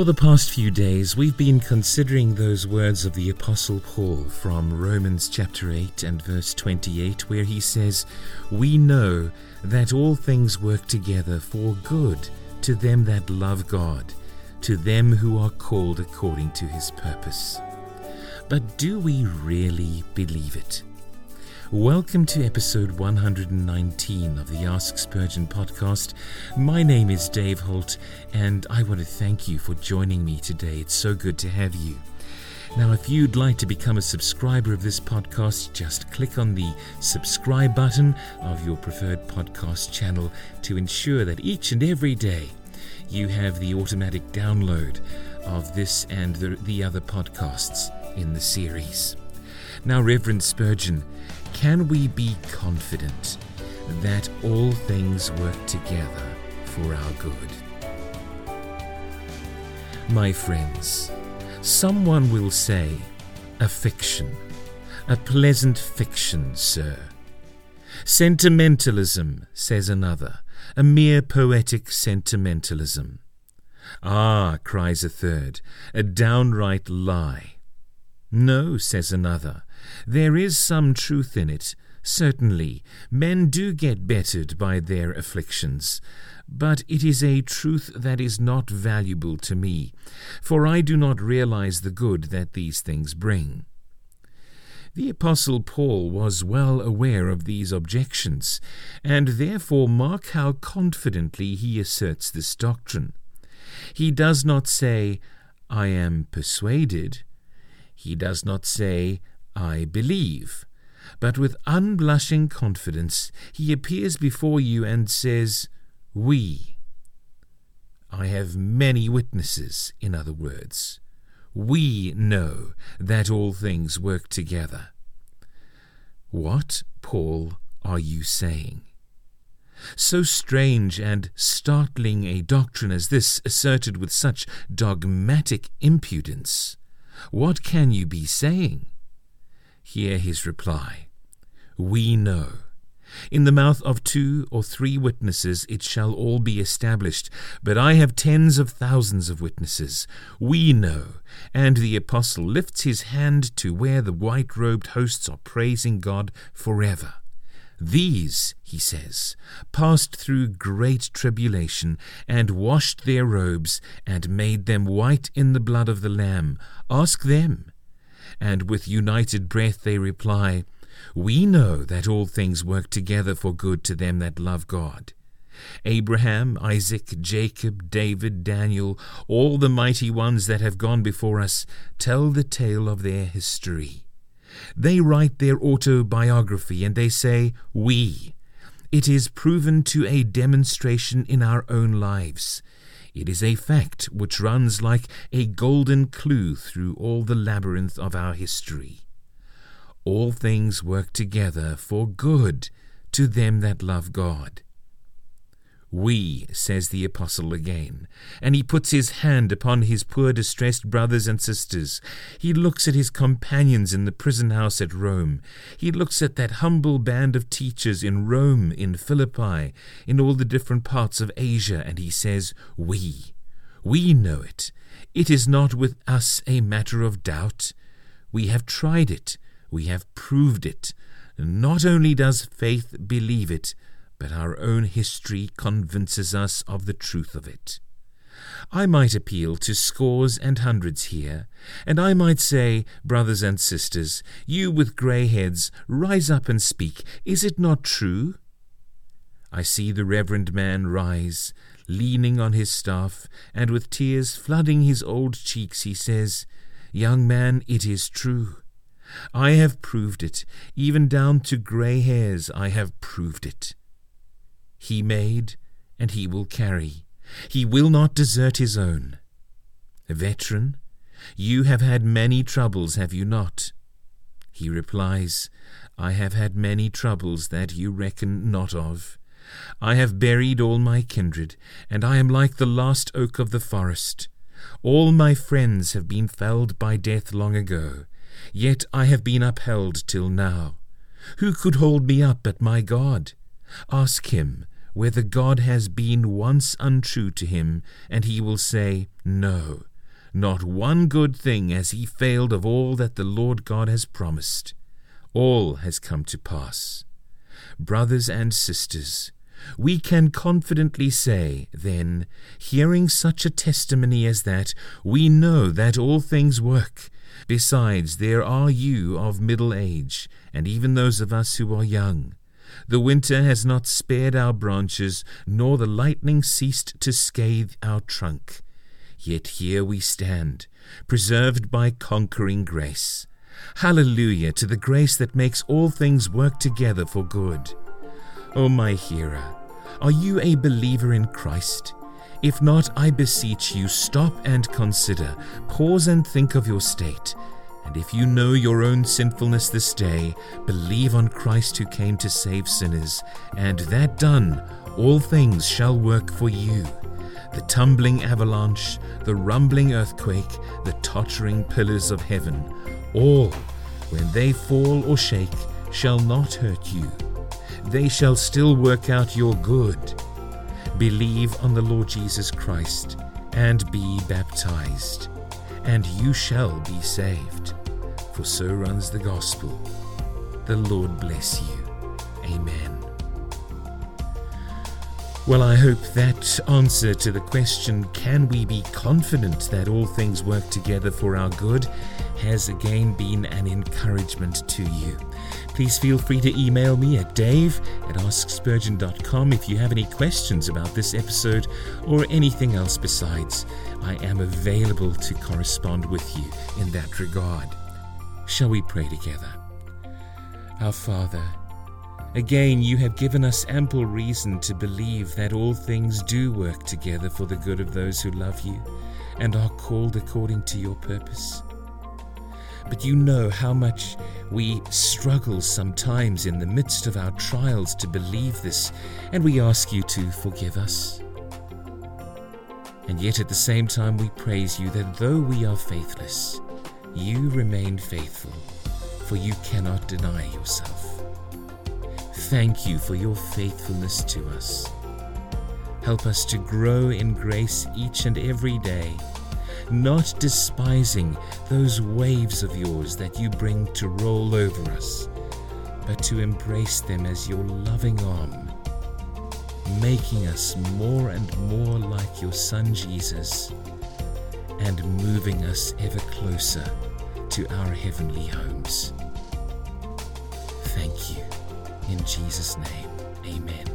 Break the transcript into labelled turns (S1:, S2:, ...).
S1: For the past few days, we've been considering those words of the Apostle Paul from Romans chapter 8 and verse 28, where he says, We know that all things work together for good to them that love God, to them who are called according to his purpose. But do we really believe it? Welcome to episode 119 of the Ask Spurgeon podcast. My name is Dave Holt, and I want to thank you for joining me today. It's so good to have you. Now, if you'd like to become a subscriber of this podcast, just click on the subscribe button of your preferred podcast channel to ensure that each and every day you have the automatic download of this and the, the other podcasts in the series. Now, Reverend Spurgeon, can we be confident that all things work together for our good? My friends, someone will say, a fiction, a pleasant fiction, sir. Sentimentalism, says another, a mere poetic sentimentalism. Ah, cries a third, a downright lie. No, says another, there is some truth in it. Certainly, men do get bettered by their afflictions, but it is a truth that is not valuable to me, for I do not realize the good that these things bring. The Apostle Paul was well aware of these objections, and therefore mark how confidently he asserts this doctrine. He does not say, I am persuaded. He does not say, I believe. But with unblushing confidence he appears before you and says, We. I have many witnesses, in other words. We know that all things work together. What, Paul, are you saying? So strange and startling a doctrine as this, asserted with such dogmatic impudence, what can you be saying? Hear his reply We know. In the mouth of two or three witnesses it shall all be established. But I have tens of thousands of witnesses. We know. And the apostle lifts his hand to where the white robed hosts are praising God forever. These, he says, passed through great tribulation, and washed their robes, and made them white in the blood of the Lamb. Ask them and with united breath they reply, We know that all things work together for good to them that love God. Abraham, Isaac, Jacob, David, Daniel, all the mighty ones that have gone before us, tell the tale of their history. They write their autobiography and they say, We. It is proven to a demonstration in our own lives. It is a fact which runs like a golden clue through all the labyrinth of our history. All things work together for good to them that love God. We, says the Apostle again, and he puts his hand upon his poor distressed brothers and sisters. He looks at his companions in the prison house at Rome. He looks at that humble band of teachers in Rome, in Philippi, in all the different parts of Asia, and he says, We. We know it. It is not with us a matter of doubt. We have tried it. We have proved it. Not only does faith believe it, but our own history convinces us of the truth of it. I might appeal to scores and hundreds here, and I might say, brothers and sisters, you with grey heads, rise up and speak. Is it not true? I see the reverend man rise, leaning on his staff, and with tears flooding his old cheeks, he says, Young man, it is true. I have proved it, even down to grey hairs I have proved it. He made, and he will carry. He will not desert his own. A veteran, you have had many troubles, have you not? He replies, I have had many troubles that you reckon not of. I have buried all my kindred, and I am like the last oak of the forest. All my friends have been felled by death long ago, yet I have been upheld till now. Who could hold me up but my God? Ask him, whether God has been once untrue to him, and he will say, No, Not one good thing has he failed of all that the Lord God has promised. All has come to pass. Brothers and sisters, we can confidently say, then, hearing such a testimony as that, we know that all things work. Besides, there are you of middle age, and even those of us who are young. The winter has not spared our branches, nor the lightning ceased to scathe our trunk. Yet here we stand, preserved by conquering grace. Hallelujah to the grace that makes all things work together for good. O my hearer, are you a believer in Christ? If not, I beseech you, stop and consider, pause and think of your state. And if you know your own sinfulness this day, believe on Christ who came to save sinners, and that done, all things shall work for you the tumbling avalanche, the rumbling earthquake, the tottering pillars of heaven, all, when they fall or shake, shall not hurt you. They shall still work out your good. Believe on the Lord Jesus Christ and be baptized, and you shall be saved. For so runs the gospel. The Lord bless you. Amen. Well, I hope that answer to the question, can we be confident that all things work together for our good, has again been an encouragement to you. Please feel free to email me at dave at askspurgeon.com if you have any questions about this episode or anything else besides. I am available to correspond with you in that regard. Shall we pray together? Our Father, Again, you have given us ample reason to believe that all things do work together for the good of those who love you and are called according to your purpose. But you know how much we struggle sometimes in the midst of our trials to believe this, and we ask you to forgive us. And yet at the same time, we praise you that though we are faithless, you remain faithful, for you cannot deny yourself thank you for your faithfulness to us. Help us to grow in grace each and every day, not despising those waves of yours that you bring to roll over us, but to embrace them as your loving arm, making us more and more like your Son Jesus, and moving us ever closer to our heavenly homes. Thank you. In Jesus' name, amen.